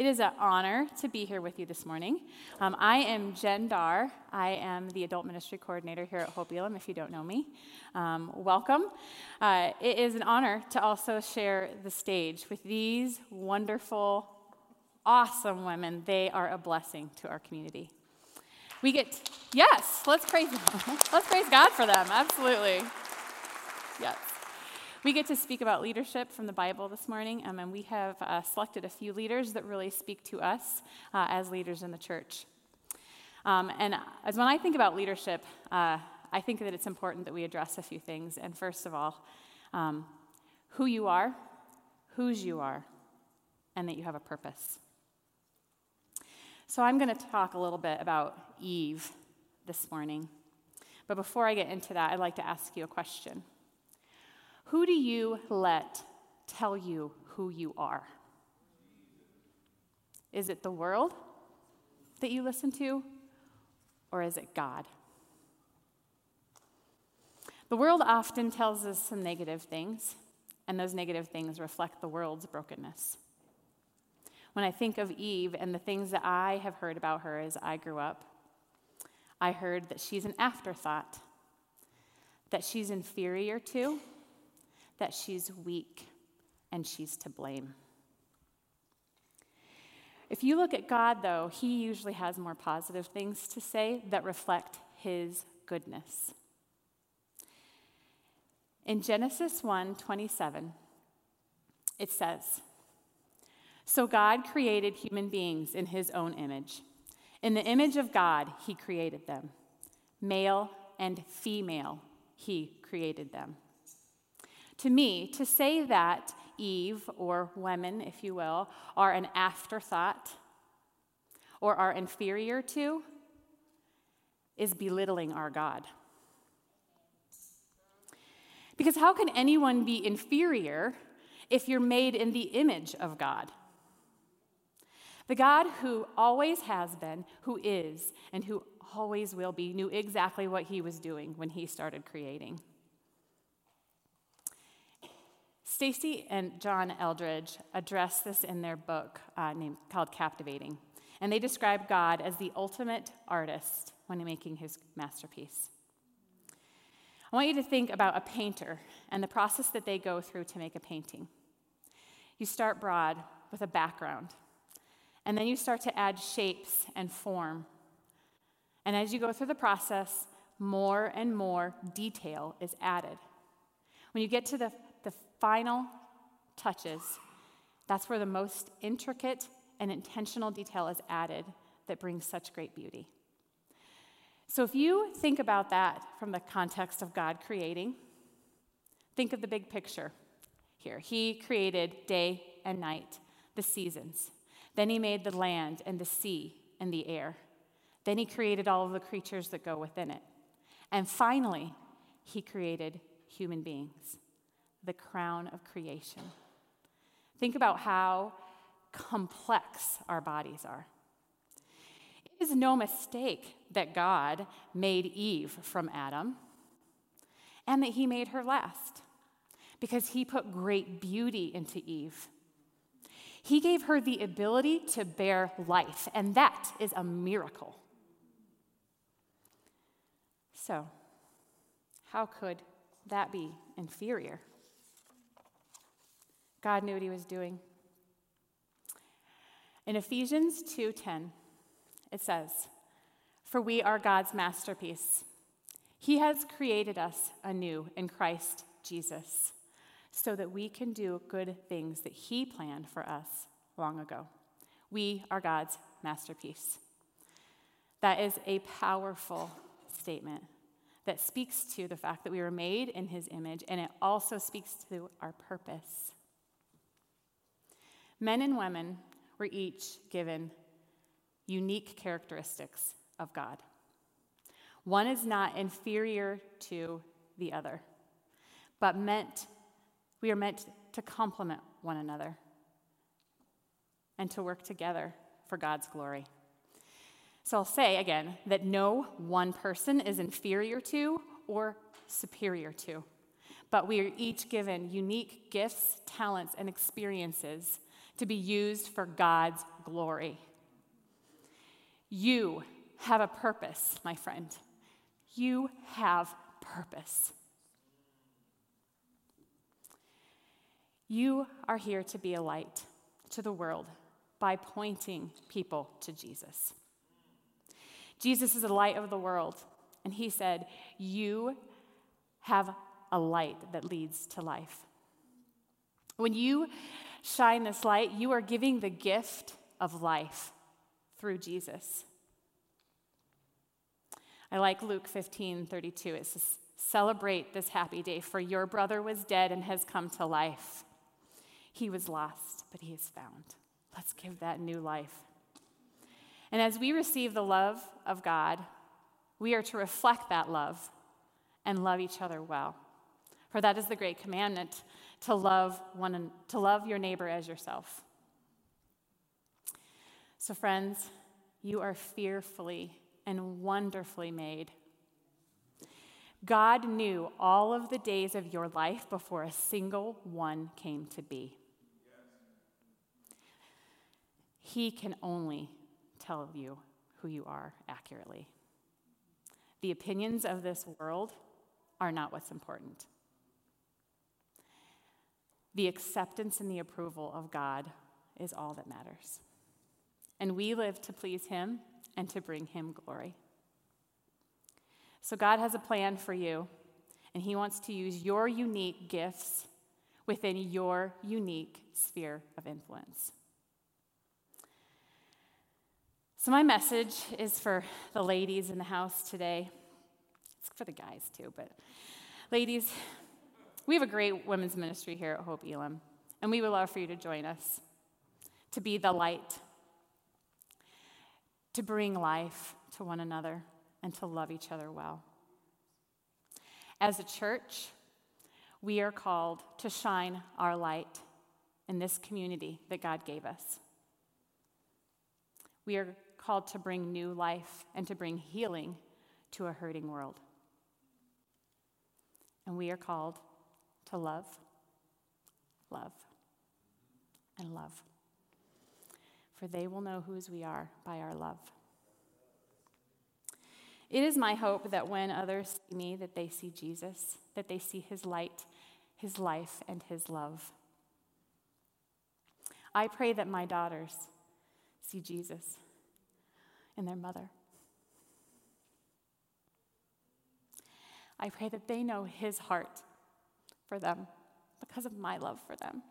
It is an honor to be here with you this morning. Um, I am Jen Dar. I am the adult ministry coordinator here at Hope Elam, if you don't know me. Um, welcome. Uh, it is an honor to also share the stage with these wonderful, awesome women. They are a blessing to our community. We get, yes, let's praise, let's praise God for them. Absolutely. Yes. We get to speak about leadership from the Bible this morning, um, and we have uh, selected a few leaders that really speak to us uh, as leaders in the church. Um, and as when I think about leadership, uh, I think that it's important that we address a few things. And first of all, um, who you are, whose you are, and that you have a purpose. So I'm going to talk a little bit about Eve this morning. But before I get into that, I'd like to ask you a question. Who do you let tell you who you are? Is it the world that you listen to, or is it God? The world often tells us some negative things, and those negative things reflect the world's brokenness. When I think of Eve and the things that I have heard about her as I grew up, I heard that she's an afterthought, that she's inferior to, that she's weak and she's to blame. If you look at God, though, He usually has more positive things to say that reflect His goodness. In Genesis 1 27, it says, So God created human beings in His own image. In the image of God, He created them. Male and female, He created them. To me, to say that Eve, or women, if you will, are an afterthought or are inferior to, is belittling our God. Because how can anyone be inferior if you're made in the image of God? The God who always has been, who is, and who always will be, knew exactly what he was doing when he started creating. Stasi and John Eldredge address this in their book uh, named, called Captivating. And they describe God as the ultimate artist when making his masterpiece. I want you to think about a painter and the process that they go through to make a painting. You start broad with a background, and then you start to add shapes and form. And as you go through the process, more and more detail is added. When you get to the final touches, that's where the most intricate and intentional detail is added that brings such great beauty. So, if you think about that from the context of God creating, think of the big picture here. He created day and night, the seasons. Then He made the land and the sea and the air. Then He created all of the creatures that go within it. And finally, He created human beings the crown of creation. Think about how complex our bodies are. It is no mistake that God made Eve from Adam and that he made her last because he put great beauty into Eve. He gave her the ability to bear life, and that is a miracle. So, how could that be inferior? God knew what he was doing. In Ephesians 2:10, it says, "For we are God's masterpiece. He has created us anew in Christ Jesus, so that we can do good things that he planned for us long ago. We are God's masterpiece." That is a powerful statement that speaks to the fact that we were made in his image, and it also speaks to our purpose. Men and women were each given unique characteristics of God. One is not inferior to the other, but meant we are meant to complement one another and to work together for God's glory. So I'll say again that no one person is inferior to or superior to, but we are each given unique gifts, talents, and experiences to be used for God's glory. You have a purpose, my friend. You have purpose. You are here to be a light to the world by pointing people to Jesus. Jesus is the light of the world, and he said, You have a light that leads to life. When you shine this light, you are giving the gift of life through Jesus. I like Luke 15 32. It says, Celebrate this happy day, for your brother was dead and has come to life. He was lost, but he is found. Let's give that new life. And as we receive the love of God, we are to reflect that love and love each other well. For that is the great commandment to love one to love your neighbor as yourself. So friends, you are fearfully and wonderfully made. God knew all of the days of your life before a single one came to be. He can only tell you who you are accurately. The opinions of this world are not what's important. The acceptance and the approval of God is all that matters. And we live to please Him and to bring Him glory. So, God has a plan for you, and He wants to use your unique gifts within your unique sphere of influence. So, my message is for the ladies in the house today. It's for the guys too, but ladies, we have a great women's ministry here at Hope Elam, and we would love for you to join us to be the light, to bring life to one another, and to love each other well. As a church, we are called to shine our light in this community that God gave us. We are called to bring new life and to bring healing to a hurting world. And we are called to love, love, and love. For they will know whose we are by our love. It is my hope that when others see me, that they see Jesus, that they see his light, his life, and his love. I pray that my daughters see Jesus in their mother. I pray that they know his heart for them because of my love for them.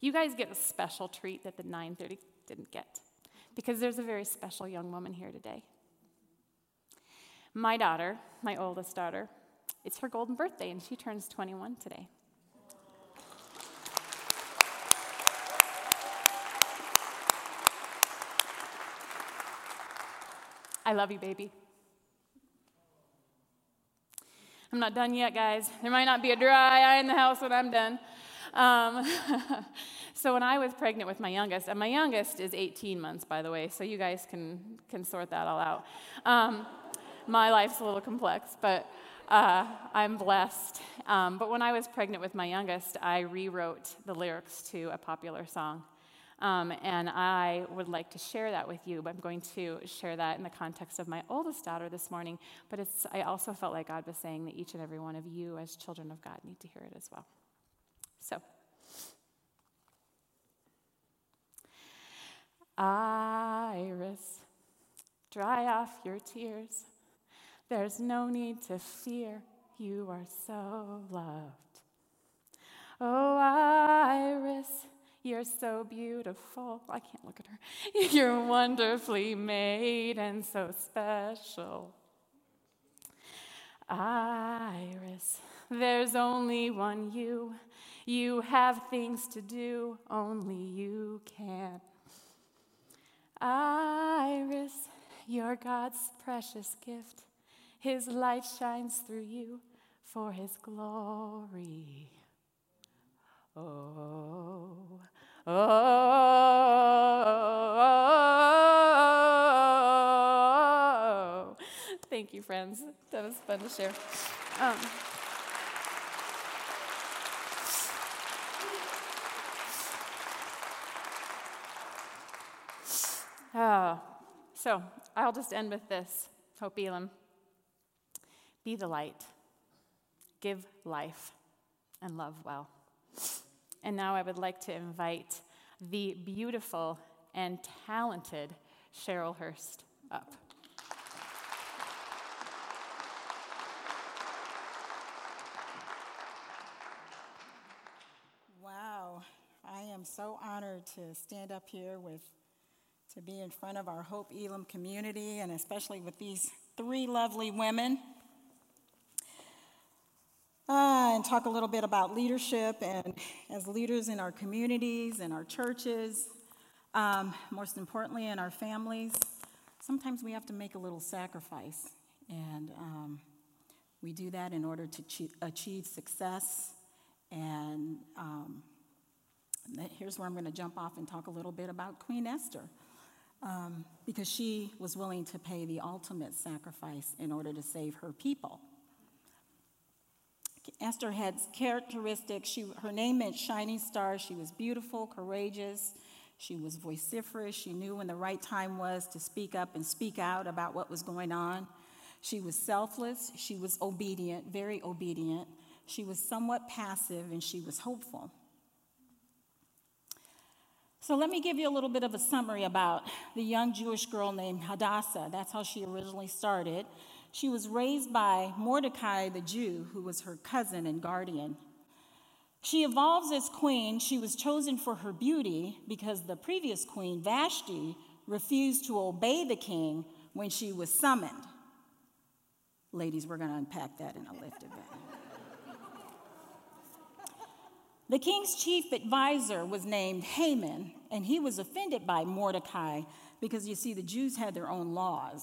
You guys get a special treat that the 930 didn't get because there's a very special young woman here today. My daughter, my oldest daughter, it's her golden birthday and she turns 21 today. I love you, baby. I'm not done yet, guys. There might not be a dry eye in the house when I'm done. Um, so when I was pregnant with my youngest, and my youngest is 18 months, by the way, so you guys can, can sort that all out. Um, my life's a little complex, but uh, I'm blessed. Um, but when I was pregnant with my youngest, I rewrote the lyrics to a popular song. Um, and I would like to share that with you, but I'm going to share that in the context of my oldest daughter this morning. But it's, I also felt like God was saying that each and every one of you, as children of God, need to hear it as well. So, Iris, dry off your tears. There's no need to fear. You are so loved. Oh, Iris. You're so beautiful. I can't look at her. You're wonderfully made and so special. Iris, there's only one you. You have things to do, only you can. Iris, you're God's precious gift. His light shines through you for His glory. Oh, Oh, thank you, friends. That was fun to share. Um, Oh, so I'll just end with this. Hope Elam. Be the light, give life, and love well. And now I would like to invite the beautiful and talented Cheryl Hurst up. Wow, I am so honored to stand up here with, to be in front of our Hope Elam community, and especially with these three lovely women. Talk a little bit about leadership and as leaders in our communities and our churches, um, most importantly in our families. Sometimes we have to make a little sacrifice, and um, we do that in order to achieve success. And um, here's where I'm going to jump off and talk a little bit about Queen Esther. Um, because she was willing to pay the ultimate sacrifice in order to save her people. Esther had characteristics. She, her name meant shining star. She was beautiful, courageous. She was vociferous. She knew when the right time was to speak up and speak out about what was going on. She was selfless. She was obedient, very obedient. She was somewhat passive, and she was hopeful. So, let me give you a little bit of a summary about the young Jewish girl named Hadassah. That's how she originally started. She was raised by Mordecai the Jew, who was her cousin and guardian. She evolves as queen. She was chosen for her beauty because the previous queen, Vashti, refused to obey the king when she was summoned. Ladies, we're going to unpack that in a lift event. the king's chief advisor was named Haman, and he was offended by Mordecai because you see, the Jews had their own laws.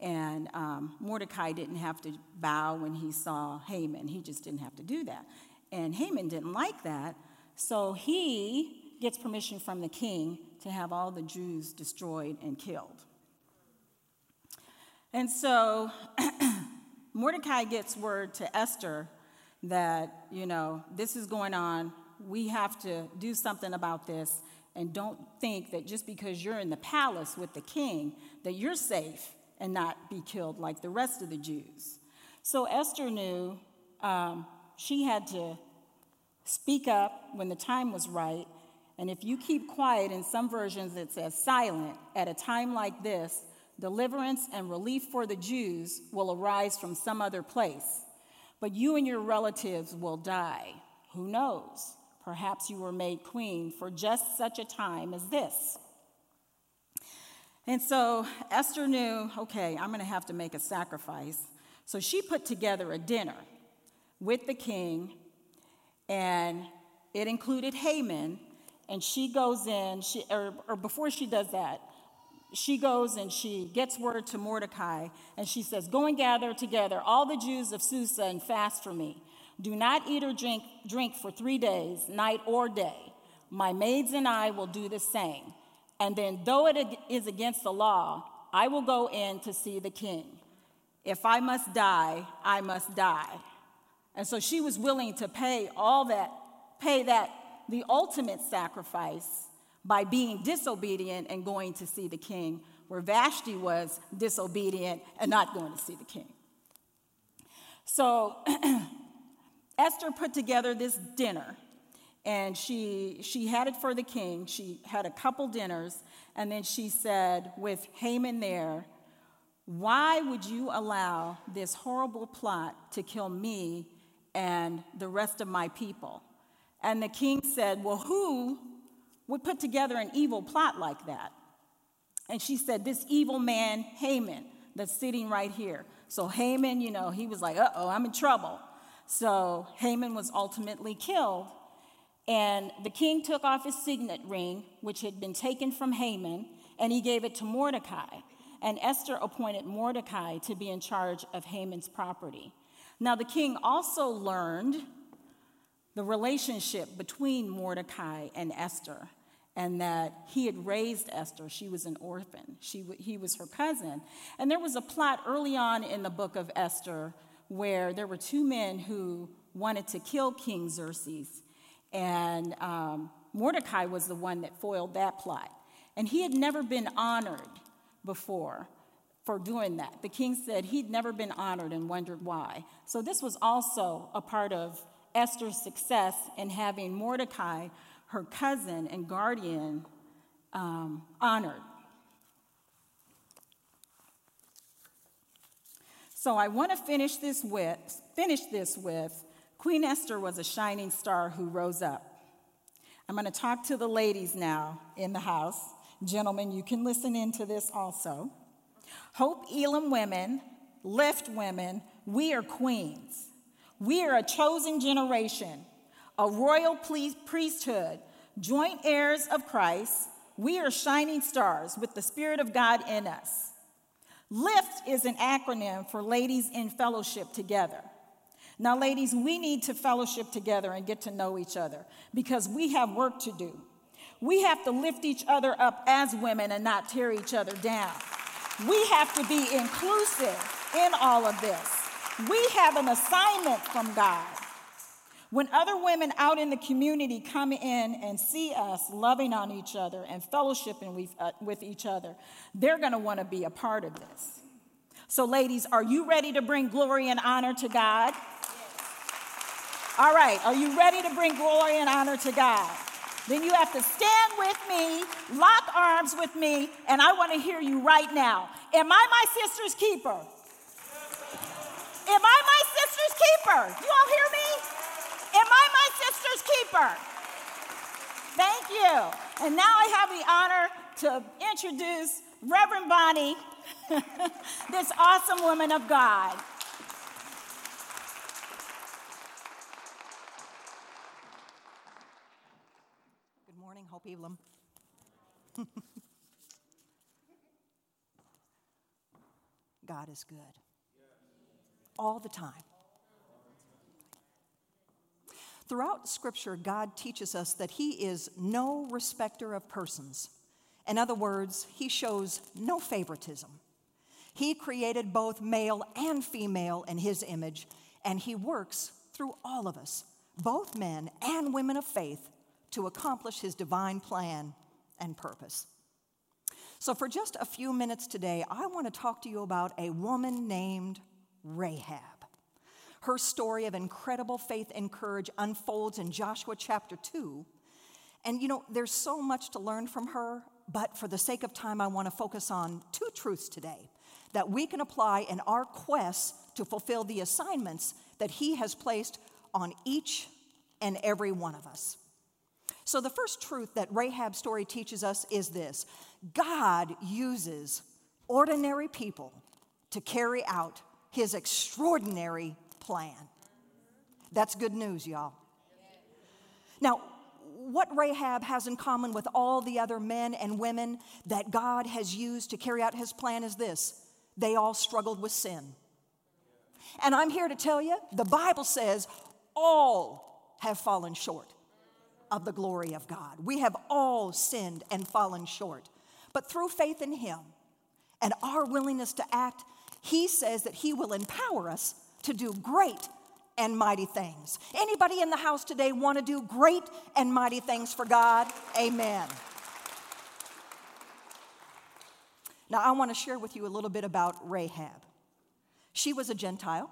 And um, Mordecai didn't have to bow when he saw Haman. He just didn't have to do that. And Haman didn't like that. So he gets permission from the king to have all the Jews destroyed and killed. And so Mordecai gets word to Esther that, you know, this is going on. We have to do something about this. And don't think that just because you're in the palace with the king, that you're safe and not be killed like the rest of the Jews. So Esther knew um, she had to speak up when the time was right. And if you keep quiet, in some versions it says silent, at a time like this, deliverance and relief for the Jews will arise from some other place. But you and your relatives will die. Who knows? Perhaps you were made queen for just such a time as this. And so Esther knew, okay, I'm going to have to make a sacrifice. So she put together a dinner with the king, and it included Haman. And she goes in, she, or, or before she does that, she goes and she gets word to Mordecai, and she says, Go and gather together all the Jews of Susa and fast for me. Do not eat or drink, drink for three days, night or day. My maids and I will do the same. And then, though it is against the law, I will go in to see the king. If I must die, I must die. And so she was willing to pay all that, pay that, the ultimate sacrifice by being disobedient and going to see the king, where Vashti was disobedient and not going to see the king. So Esther put together this dinner and she she had it for the king. She had a couple dinners, and then she said, with Haman there, "Why would you allow this horrible plot to kill me and the rest of my people?" And the king said, "Well, who would put together an evil plot like that?" And she said, "This evil man Haman that's sitting right here." So Haman, you know, he was like, "Uh oh, I'm in trouble." So Haman was ultimately killed and the king took off his signet ring, which had been taken from Haman, and he gave it to Mordecai. And Esther appointed Mordecai to be in charge of Haman's property. Now, the king also learned the relationship between Mordecai and Esther, and that he had raised Esther. She was an orphan, she, he was her cousin. And there was a plot early on in the book of Esther where there were two men who wanted to kill King Xerxes. And um, Mordecai was the one that foiled that plot. And he had never been honored before for doing that. The king said he'd never been honored and wondered why. So, this was also a part of Esther's success in having Mordecai, her cousin and guardian, um, honored. So I want to finish this with finish this with Queen Esther was a shining star who rose up. I'm going to talk to the ladies now in the house. Gentlemen, you can listen into this also. Hope Elam women, lift women, we are queens. We are a chosen generation, a royal priesthood, joint heirs of Christ. We are shining stars with the Spirit of God in us. LIFT is an acronym for Ladies in Fellowship Together. Now, ladies, we need to fellowship together and get to know each other because we have work to do. We have to lift each other up as women and not tear each other down. We have to be inclusive in all of this. We have an assignment from God. When other women out in the community come in and see us loving on each other and fellowshipping with, uh, each other, they're going to want to be a part of this. So, ladies, are you ready to bring glory and honor to God? All right, are you ready to bring glory and honor to God? Then you have to stand with me, lock arms with me, and I want to hear you right now. Am I my sister's keeper? Am I my sister's keeper? You all hear me? Am I my sister's keeper? Thank you. And now I have the honor to introduce Reverend Bonnie, this awesome woman of God. Hope Elam. God is good. All the time. Throughout Scripture, God teaches us that He is no respecter of persons. In other words, He shows no favoritism. He created both male and female in His image, and He works through all of us, both men and women of faith, to accomplish his divine plan and purpose. So, for just a few minutes today, I want to talk to you about a woman named Rahab. Her story of incredible faith and courage unfolds in Joshua chapter 2. And you know, there's so much to learn from her, but for the sake of time, I want to focus on two truths today that we can apply in our quest to fulfill the assignments that He has placed on each and every one of us. So, the first truth that Rahab's story teaches us is this God uses ordinary people to carry out his extraordinary plan. That's good news, y'all. Now, what Rahab has in common with all the other men and women that God has used to carry out his plan is this they all struggled with sin. And I'm here to tell you the Bible says all have fallen short of the glory of God. We have all sinned and fallen short. But through faith in Him and our willingness to act, He says that He will empower us to do great and mighty things. Anybody in the house today want to do great and mighty things for God? Amen. Now, I want to share with you a little bit about Rahab. She was a Gentile.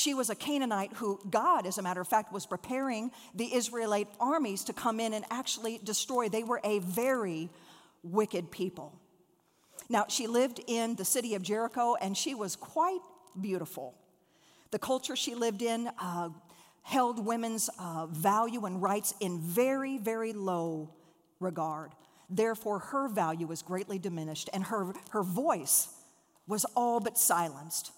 She was a Canaanite who God, as a matter of fact, was preparing the Israelite armies to come in and actually destroy. They were a very wicked people. Now, she lived in the city of Jericho and she was quite beautiful. The culture she lived in uh, held women's uh, value and rights in very, very low regard. Therefore, her value was greatly diminished and her, her voice was all but silenced.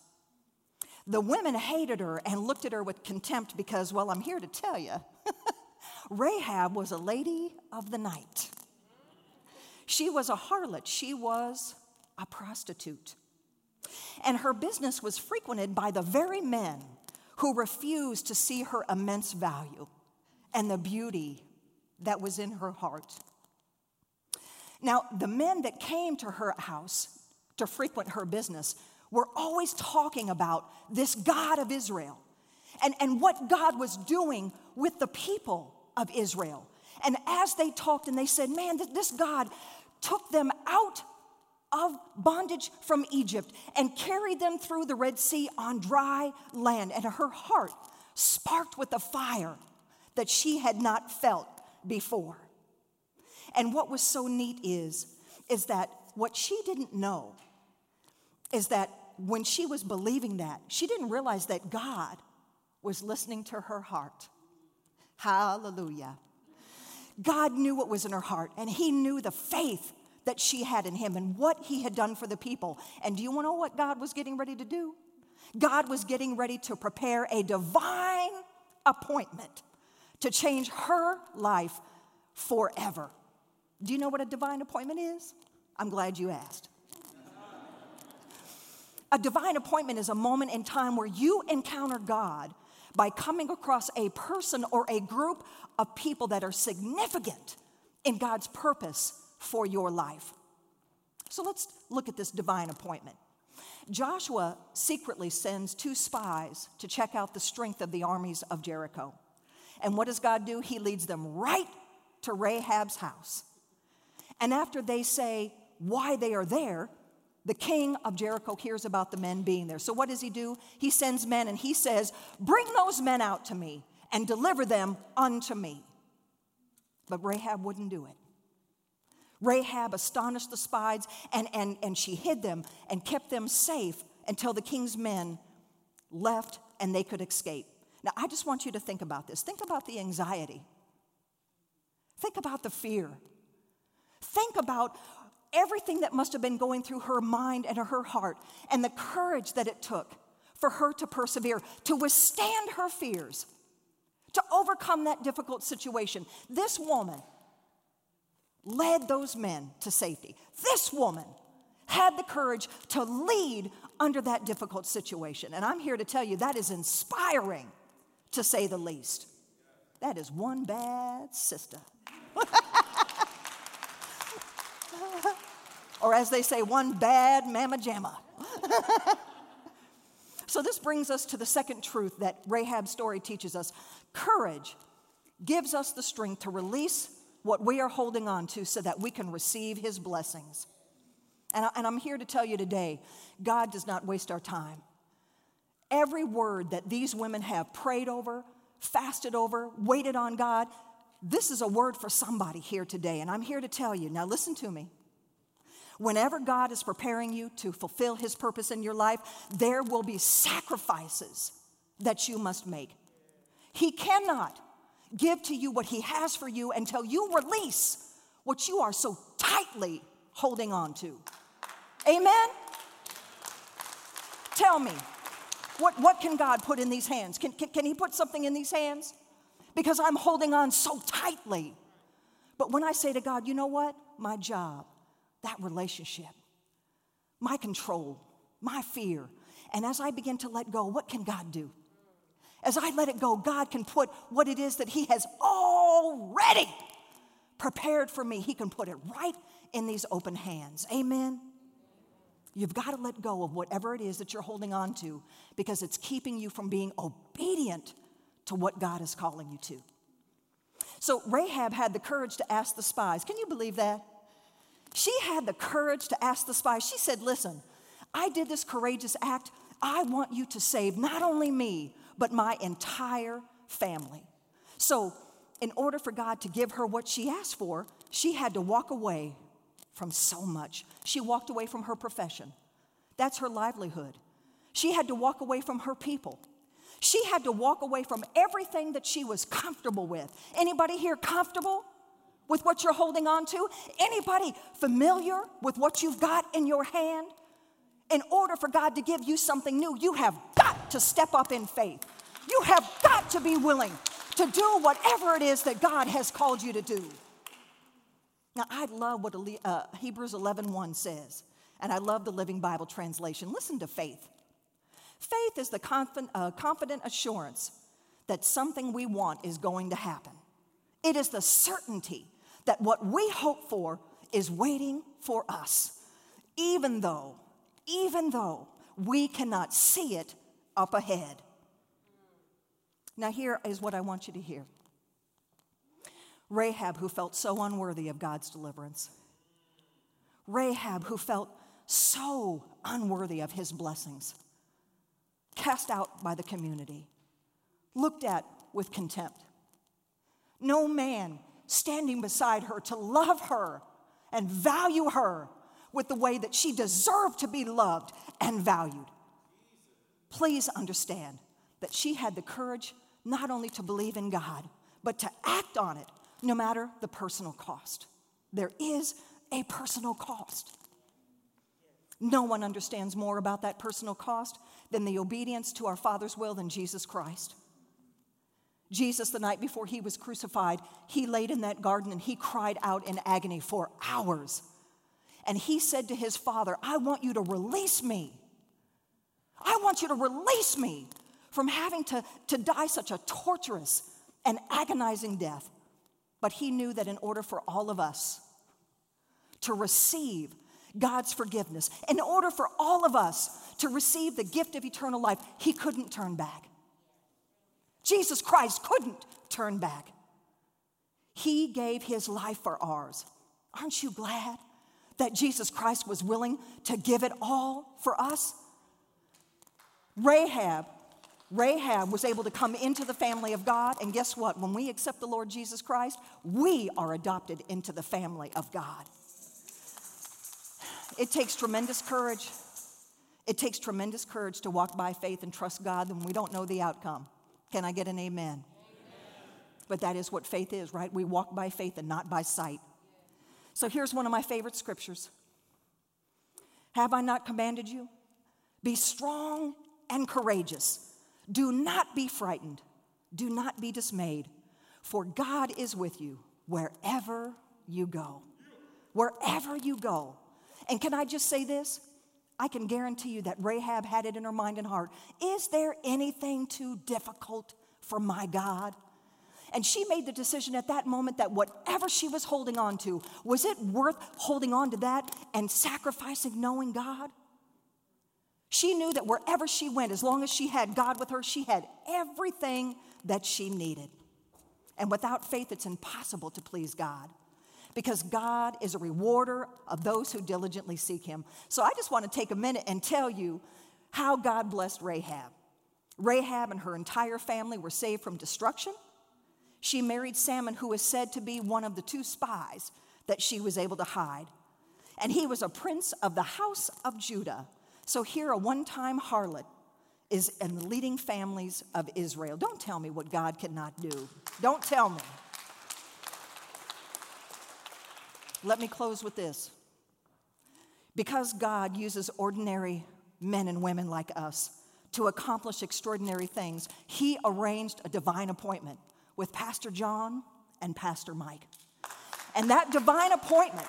The women hated her and looked at her with contempt because, well, I'm here to tell you, Rahab was a lady of the night. She was a harlot, she was a prostitute. And her business was frequented by the very men who refused to see her immense value and the beauty that was in her heart. Now, the men that came to her house to frequent her business were always talking about this God of Israel and, and what God was doing with the people of Israel. And as they talked and they said, Man, this God, took them out of bondage from Egypt and carried them through the Red Sea on dry land. And her heart sparked with a fire that she had not felt before. And what was so neat is, is that what she didn't know is that when she was believing that, she didn't realize that God was listening to her heart. Hallelujah. God knew what was in her heart, and He knew the faith that she had in Him and what He had done for the people. And do you want to know what God was getting ready to do? God was getting ready to prepare a divine appointment to change her life forever. Do you know what a divine appointment is? I'm glad you asked. A divine appointment is a moment in time where you encounter God by coming across a person or a group of people that are significant in God's purpose for your life. So let's look at this divine appointment. Joshua secretly sends two spies to check out the strength of the armies of Jericho. And what does God do? He leads them right to Rahab's house. And after they say why they are there, the king of Jericho hears about the men being there. So what does he do? He sends men and he says, Bring those men out to me and deliver them unto me. But Rahab wouldn't do it. Rahab astonished the spies and, and, and she hid them and kept them safe until the king's men left and they could escape. Now, I just want you to think about this. Think about the anxiety. Think about the fear. Think about everything that must have been going through her mind and her heart and the courage that it took for her to persevere, to withstand her fears, to overcome that difficult situation. This woman led those men to safety. This woman had the courage to lead under that difficult situation. And I'm here to tell you that is inspiring, to say the least. That is one bad sister. or as they say, one bad mama jamma. so, this brings us to the second truth that Rahab's story teaches us courage gives us the strength to release what we are holding on to so that we can receive his blessings. And, I, am here to tell you today God does not waste our time. Every word that these women have prayed over, fasted over, waited on God, this is a word for somebody here today. And I'm here to tell you now, listen to me. Whenever God is preparing you to fulfill his purpose in your life, there will be sacrifices that you must make. He cannot give to you what He has for you until you release what you are so tightly holding on to. Amen? Tell me, what, what can God put in these hands? Can, can, can He put something in these hands? Because I'm holding on so tightly. But when I say to God, you know what? My job, that relationship, my control, my fear. And as I begin to let go, what can God do? As I let it go, God can put what it is that He has already prepared for me, He can put it right in these open hands. Amen. You've got to let go of whatever it is that you're holding on to because it's keeping you from being obedient to what God is calling you to. So Rahab had the courage to ask the spies. Can you believe that? She had the courage to ask the spies. She said, Listen, I did this courageous act. I want you to save not only me, but my entire family. So, in order for God to give her what she asked for, she had to walk away from so much. She walked away from her profession. That's her livelihood. She had to walk away from her people. She had to walk away from everything that she was comfortable with. Anybody here comfortable with what you're holding on to? Anybody familiar with what you've got in your hand? In order for God to give you something new, you have got to step up in faith. You have got to be willing to do whatever it is that God has called you to do. Now, I love what uh, Hebrews 11.1 says, and I love the Living Bible translation. Listen to faith. Faith is the confident, uh, confident assurance that something we want is going to happen. It is the certainty that what we hope for is waiting for us, even though, even though we cannot see it up ahead. Now, here is what I want you to hear Rahab, who felt so unworthy of God's deliverance, Rahab, who felt so unworthy of his blessings, cast out by the community, looked at with contempt. No man standing beside her to love her and value her with the way that she deserved to be loved and valued. Please understand that she had the courage not only to believe in God, but to act on it no matter the personal cost. There is a personal cost. No one understands more about that personal cost than the obedience to our Father's will than Jesus Christ. Jesus, the night before he was crucified, he laid in that garden and he cried out in agony for hours. And he said to his father, I want you to release me. I want you to release me from having to, to die such a torturous and agonizing death. But he knew that in order for all of us to receive God's forgiveness, in order for all of us to receive the gift of eternal life, he couldn't turn back. Jesus Christ couldn't turn back. He gave his life for ours. Aren't you glad that Jesus Christ was willing to give it all for us? Rahab, Rahab was able to come into the family of God, and guess what? When we accept the Lord Jesus Christ, we are adopted into the family of God. It takes tremendous courage. It takes tremendous courage to walk by faith and trust God when we don't know the outcome. Can I get an amen? amen? But that is what faith is, right? We walk by faith and not by sight. So here's one of my favorite scriptures Have I not commanded you? Be strong and courageous. Do not be frightened. Do not be dismayed, for God is with you wherever you go. Wherever you go. And can I just say this? I can guarantee you that Rahab had it in her mind and heart. Is there anything too difficult for my God? And she made the decision at that moment that whatever she was holding on to, was it worth holding on to that and sacrificing knowing God? She knew that wherever she went, as long as she had God with her, she had everything that she needed. And without faith, it's impossible to please God because God is a rewarder of those who diligently seek him. So I just want to take a minute and tell you how God blessed Rahab. Rahab and her entire family were saved from destruction. She married Salmon, who is said to be one of the two spies that she was able to hide. And he was a prince of the house of Judah. So here, a one time harlot is in the leading families of Israel. Don't tell me what God cannot do. Don't tell me. Let me close with this. Because God uses ordinary men and women like us to accomplish extraordinary things, He arranged a divine appointment with Pastor John and Pastor Mike. And that divine appointment,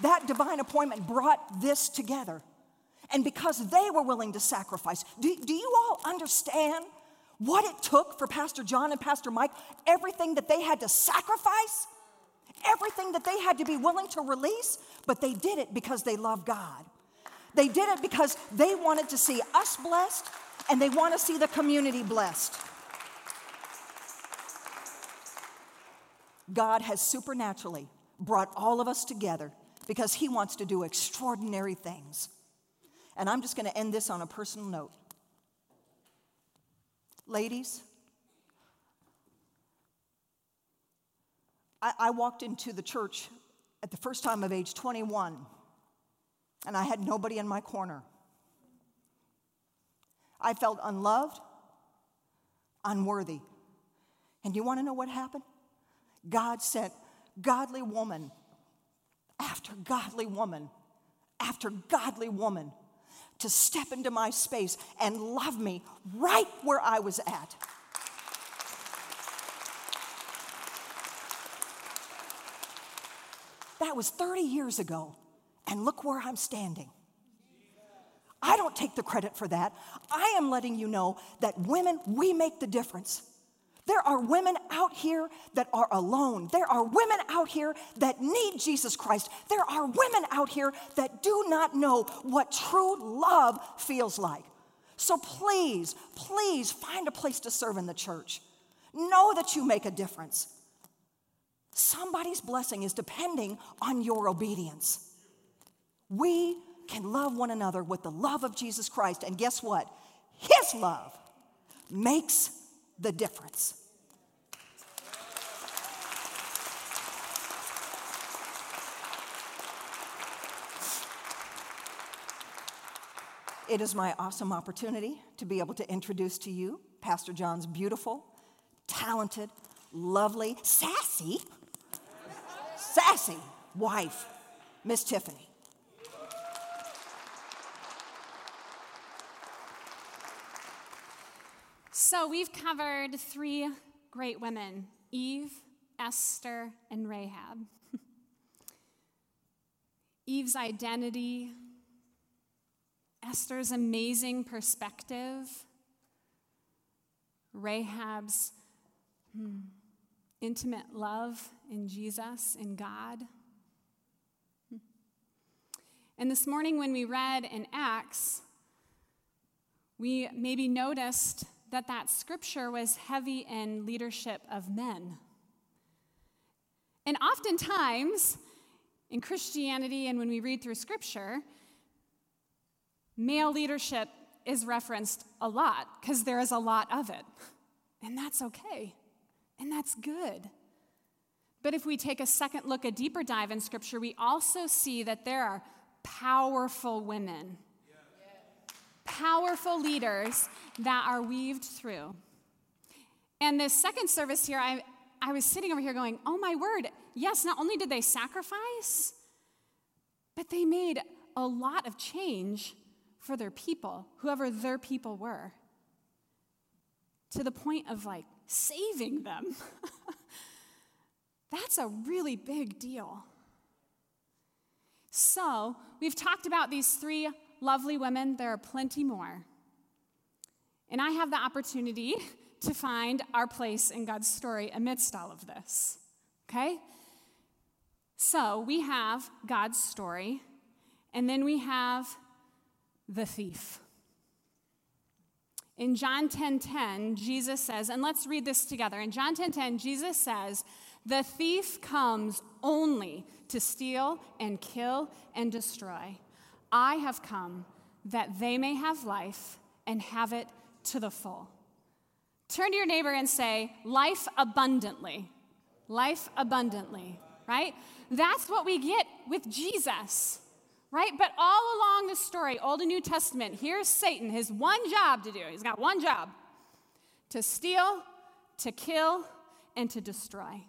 that divine appointment brought this together. And because they were willing to sacrifice, do, do you all understand what it took for Pastor John and Pastor Mike? Everything that they had to sacrifice? Everything that they had to be willing to release, but they did it because they love God. They did it because they wanted to see us blessed and they want to see the community blessed. God has supernaturally brought all of us together because He wants to do extraordinary things. And I'm just going to end this on a personal note. Ladies, I, I walked into the church at the first time of age 21, and I had nobody in my corner. I felt unloved, unworthy. And you want to know what happened? God sent godly woman after godly woman after godly woman to step into my space and love me right where I was at. That was 30 years ago, and look where I'm standing. I don't take the credit for that. I am letting you know that women, we make the difference. There are women out here that are alone. There are women out here that need Jesus Christ. There are women out here that do not know what true love feels like. So please, please find a place to serve in the church. Know that you make a difference. Somebody's blessing is depending on your obedience. We can love one another with the love of Jesus Christ. And guess what? His love makes the difference. It is my awesome opportunity to be able to introduce to you Pastor John's beautiful, talented, lovely, sassy, sassy wife, Miss Tiffany. So we've covered three great women Eve, Esther, and Rahab. Eve's identity, Esther's amazing perspective, Rahab's hmm, intimate love in Jesus, in God. Hmm. And this morning, when we read in Acts, we maybe noticed that that scripture was heavy in leadership of men. And oftentimes, in Christianity and when we read through scripture, male leadership is referenced a lot because there is a lot of it. And that's okay. And that's good. But if we take a second look, a deeper dive in scripture, we also see that there are powerful women powerful leaders that are weaved through. And this second service here, I, I was sitting over here going, oh my word, yes, not only did they sacrifice, but they made a lot of change for their people, whoever their people were, to the point of like saving them. That's a really big deal. So, we've talked about these three lovely women, there are plenty more. And I have the opportunity to find our place in God's story amidst all of this. Okay? So we have God's story, and then we have the thief. In John 10:10, 10, 10, Jesus says, and let's read this together. In John 10:10, 10, Jesus says, "The thief comes only to steal and kill and destroy. I have come that they may have life and have it to the full. Turn to your neighbor and say, Life abundantly. Life abundantly, right? That's what we get with Jesus, right? But all along the story, Old and New Testament, here's Satan, his one job to do. He's got one job to steal, to kill, and to destroy.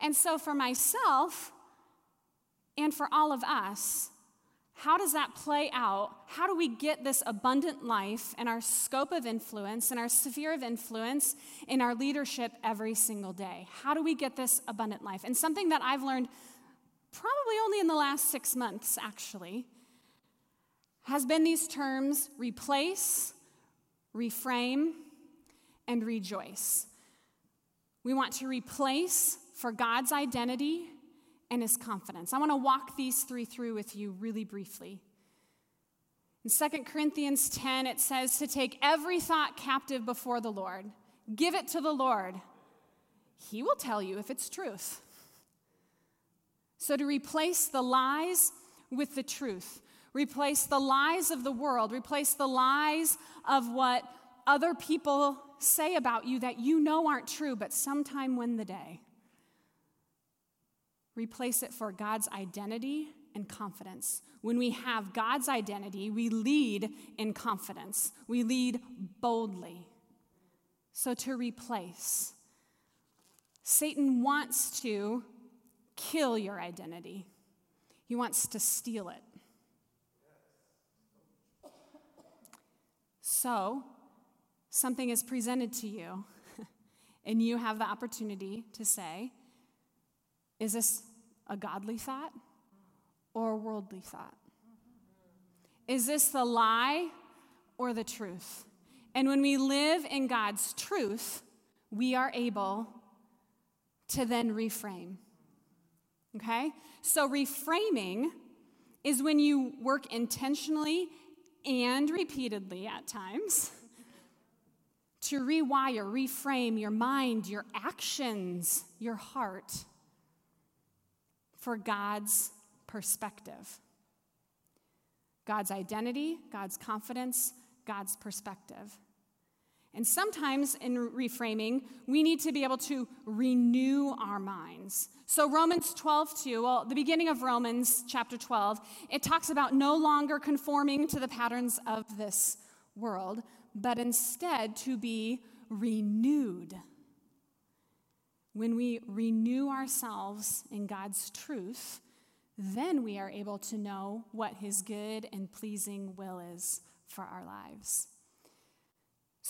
And so for myself and for all of us, how does that play out? How do we get this abundant life and our scope of influence and our sphere of influence in our leadership every single day? How do we get this abundant life? And something that I've learned probably only in the last six months, actually, has been these terms replace, reframe, and rejoice. We want to replace for God's identity and his confidence. I want to walk these three through with you really briefly. In 2 Corinthians 10, it says to take every thought captive before the Lord, give it to the Lord. He will tell you if it's truth. So, to replace the lies with the truth, replace the lies of the world, replace the lies of what other people say about you that you know aren't true, but sometime win the day replace it for God's identity and confidence. When we have God's identity, we lead in confidence, we lead boldly. So, to replace, Satan wants to kill your identity, he wants to steal it. So, something is presented to you, and you have the opportunity to say, Is this a godly thought or a worldly thought? Is this the lie or the truth? And when we live in God's truth, we are able to then reframe. Okay? So, reframing is when you work intentionally and repeatedly at times to rewire, reframe your mind, your actions, your heart for God's perspective. God's identity, God's confidence, God's perspective. And sometimes in reframing, we need to be able to renew our minds. So, Romans 12, 2, well, the beginning of Romans chapter 12, it talks about no longer conforming to the patterns of this world, but instead to be renewed. When we renew ourselves in God's truth, then we are able to know what His good and pleasing will is for our lives.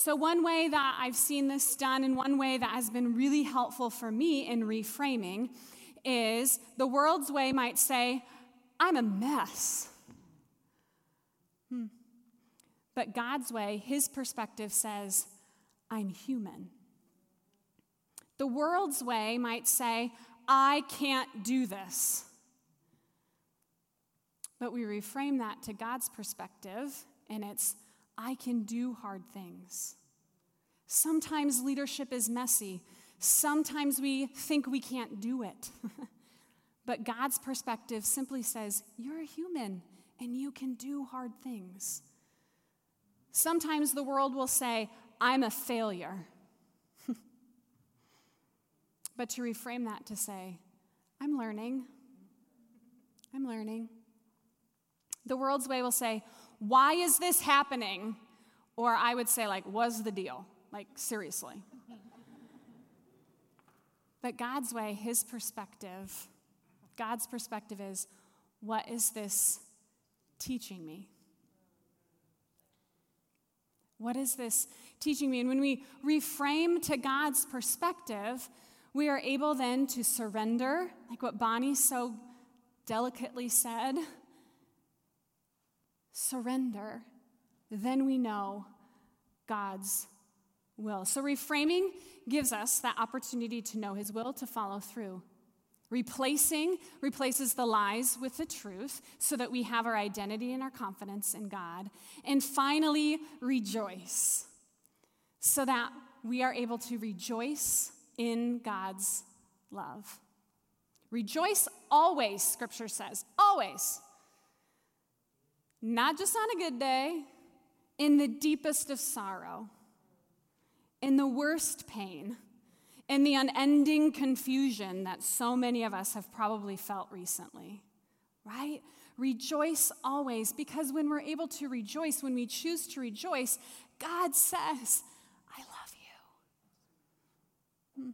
So, one way that I've seen this done, and one way that has been really helpful for me in reframing, is the world's way might say, I'm a mess. Hmm. But God's way, His perspective says, I'm human. The world's way might say, I can't do this. But we reframe that to God's perspective, and it's, I can do hard things. Sometimes leadership is messy. Sometimes we think we can't do it. but God's perspective simply says, You're a human and you can do hard things. Sometimes the world will say, I'm a failure. but to reframe that to say, I'm learning. I'm learning. The world's way will say, Why is this happening? Or I would say, like, was the deal? Like, seriously. but God's way, His perspective, God's perspective is, What is this teaching me? What is this teaching me? And when we reframe to God's perspective, we are able then to surrender, like what Bonnie so delicately said surrender, then we know God's will. So, reframing gives us that opportunity to know His will, to follow through. Replacing replaces the lies with the truth so that we have our identity and our confidence in God. And finally, rejoice so that we are able to rejoice in God's love. Rejoice always, scripture says, always not just on a good day, in the deepest of sorrow, in the worst pain, in the unending confusion that so many of us have probably felt recently, right? Rejoice always, because when we're able to rejoice, when we choose to rejoice, God says, I love you. Hmm.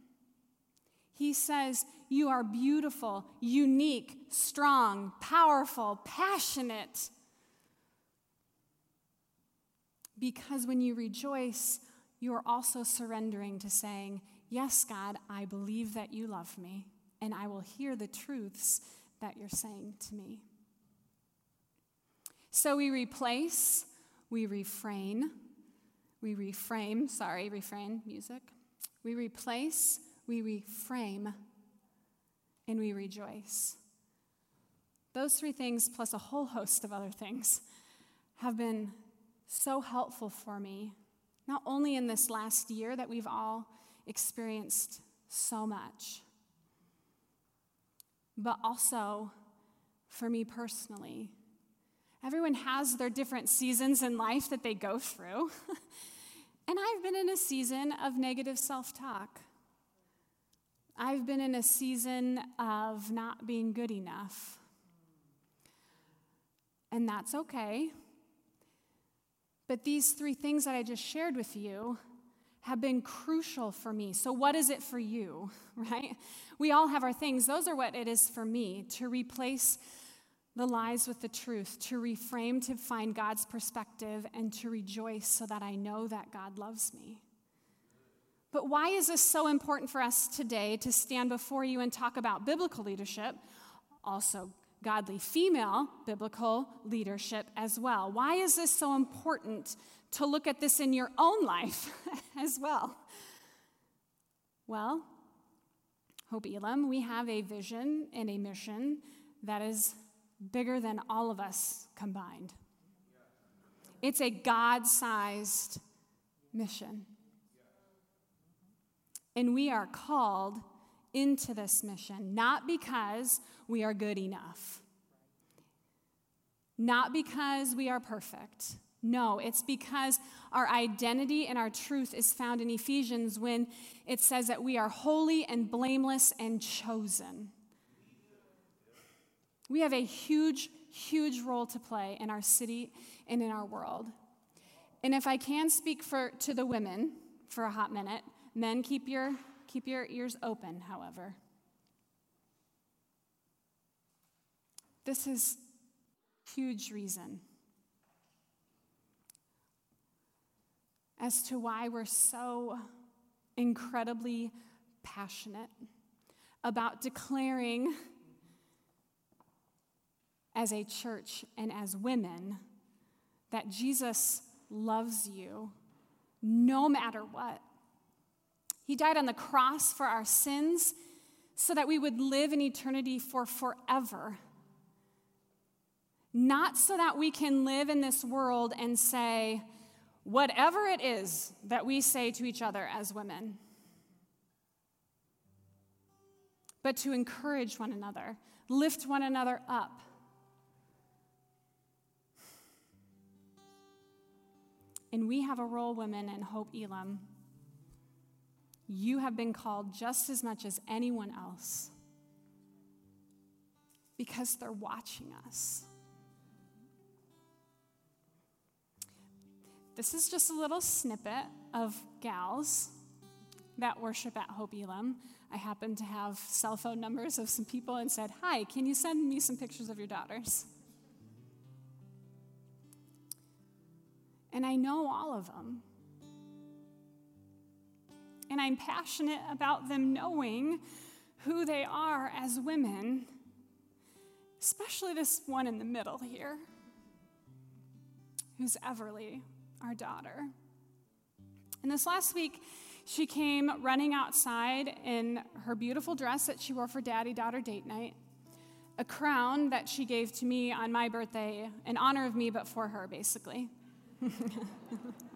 He says, You are beautiful, unique, strong, powerful, passionate because when you rejoice, you are also surrendering to saying, Yes, God, I believe that you love me, and I will hear the truths that you're saying to me. So we replace, we refrain, we reframe, sorry, refrain music. We replace, we reframe, and we rejoice. Those three things, plus a whole host of other things, have been so helpful for me, not only in this last year that we've all experienced so much, but also for me personally. Everyone has their different seasons in life that they go through. and I've been in a season of negative self talk. I've been in a season of not being good enough. And that's okay but these three things that I just shared with you have been crucial for me. So, what is it for you, right? We all have our things. Those are what it is for me to replace the lies with the truth, to reframe to find God's perspective, and to rejoice so that I know that God loves me. But why is this so important for us today to stand before you and talk about biblical leadership? Also, godly female biblical leadership as well. Why is this so important to look at this in your own life as well? Well, Hope Elam, we have a vision and a mission that is bigger than all of us combined. It's a God sized mission. And we are called into this mission, not because we are good enough. Not because we are perfect. No, it's because our identity and our truth is found in Ephesians when it says that we are holy and blameless and chosen. We have a huge, huge role to play in our city and in our world. And if I can speak for, to the women for a hot minute, men, keep your, keep your ears open, however. This is huge reason as to why we're so incredibly passionate about declaring as a church and as women that Jesus loves you no matter what. He died on the cross for our sins so that we would live in eternity for forever. Not so that we can live in this world and say, whatever it is that we say to each other as women, but to encourage one another, lift one another up. And we have a role, women, in Hope Elam. You have been called just as much as anyone else because they're watching us. This is just a little snippet of gals that worship at Hope Elam. I happened to have cell phone numbers of some people and said, Hi, can you send me some pictures of your daughters? And I know all of them. And I'm passionate about them knowing who they are as women, especially this one in the middle here, who's Everly, our daughter. And this last week, she came running outside in her beautiful dress that she wore for daddy daughter date night, a crown that she gave to me on my birthday in honor of me, but for her, basically.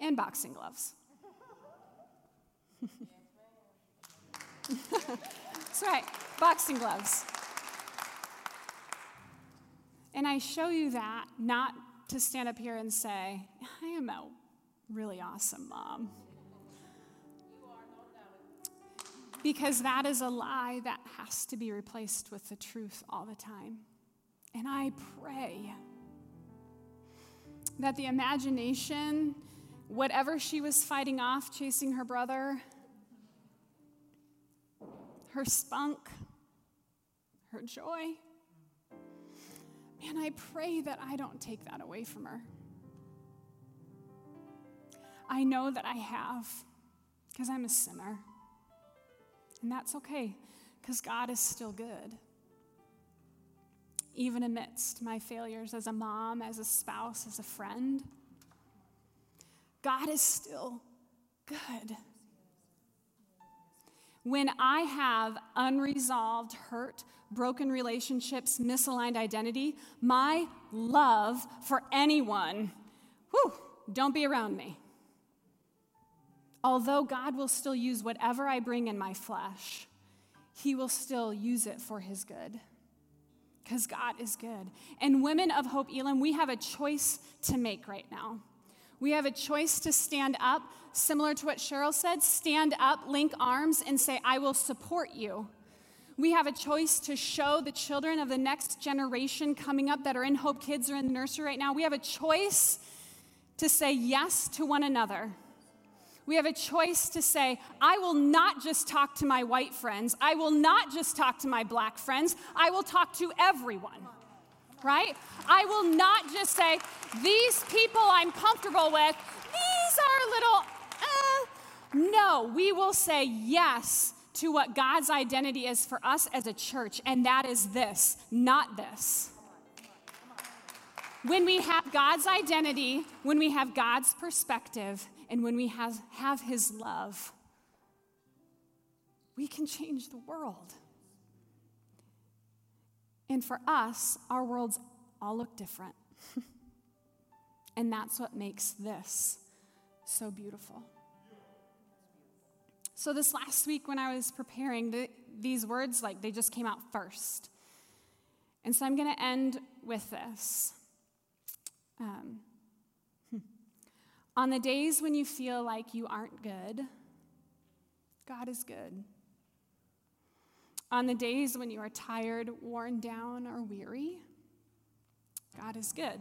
and boxing gloves. That's right, boxing gloves. And I show you that not to stand up here and say, I am a really awesome mom. Because that is a lie that has to be replaced with the truth all the time. And I pray that the imagination, whatever she was fighting off, chasing her brother, her spunk, her joy, man, I pray that I don't take that away from her. I know that I have because I'm a sinner. And that's okay because God is still good even amidst my failures as a mom, as a spouse, as a friend. God is still good. When I have unresolved hurt, broken relationships, misaligned identity, my love for anyone, whew, don't be around me. Although God will still use whatever I bring in my flesh, He will still use it for His good because God is good. And women of Hope Elam, we have a choice to make right now. We have a choice to stand up, similar to what Cheryl said stand up, link arms, and say, I will support you. We have a choice to show the children of the next generation coming up that are in Hope Kids or in the nursery right now. We have a choice to say yes to one another. We have a choice to say, I will not just talk to my white friends. I will not just talk to my black friends. I will talk to everyone, right? I will not just say, these people I'm comfortable with, these are little, uh. No, we will say yes to what God's identity is for us as a church, and that is this, not this. When we have God's identity, when we have God's perspective, and when we have, have His love, we can change the world. And for us, our worlds all look different. and that's what makes this so beautiful. So, this last week when I was preparing, the, these words, like, they just came out first. And so I'm going to end with this. Um, on the days when you feel like you aren't good, God is good. On the days when you are tired, worn down, or weary, God is good.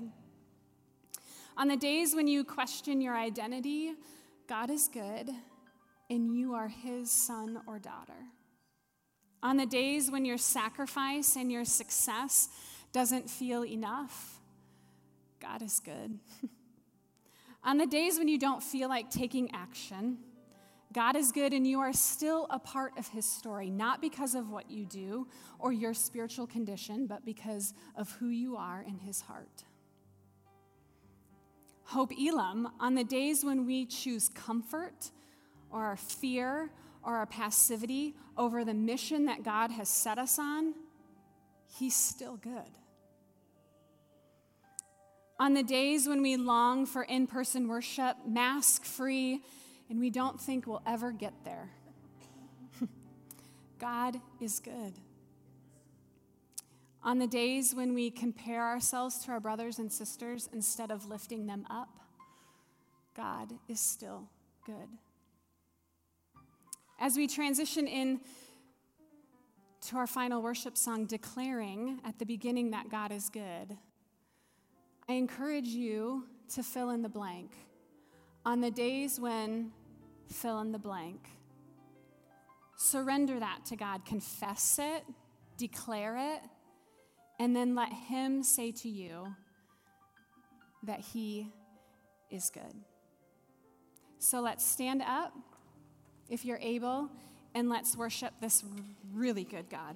On the days when you question your identity, God is good and you are his son or daughter. On the days when your sacrifice and your success doesn't feel enough, God is good. On the days when you don't feel like taking action, God is good and you are still a part of his story, not because of what you do or your spiritual condition, but because of who you are in his heart. Hope Elam, on the days when we choose comfort or our fear or our passivity over the mission that God has set us on, He's still good. On the days when we long for in person worship, mask free, and we don't think we'll ever get there, God is good. On the days when we compare ourselves to our brothers and sisters instead of lifting them up, God is still good. As we transition in to our final worship song, declaring at the beginning that God is good, I encourage you to fill in the blank. On the days when fill in the blank, surrender that to God, confess it, declare it, and then let Him say to you that He is good. So let's stand up if you're able, and let's worship this really good God.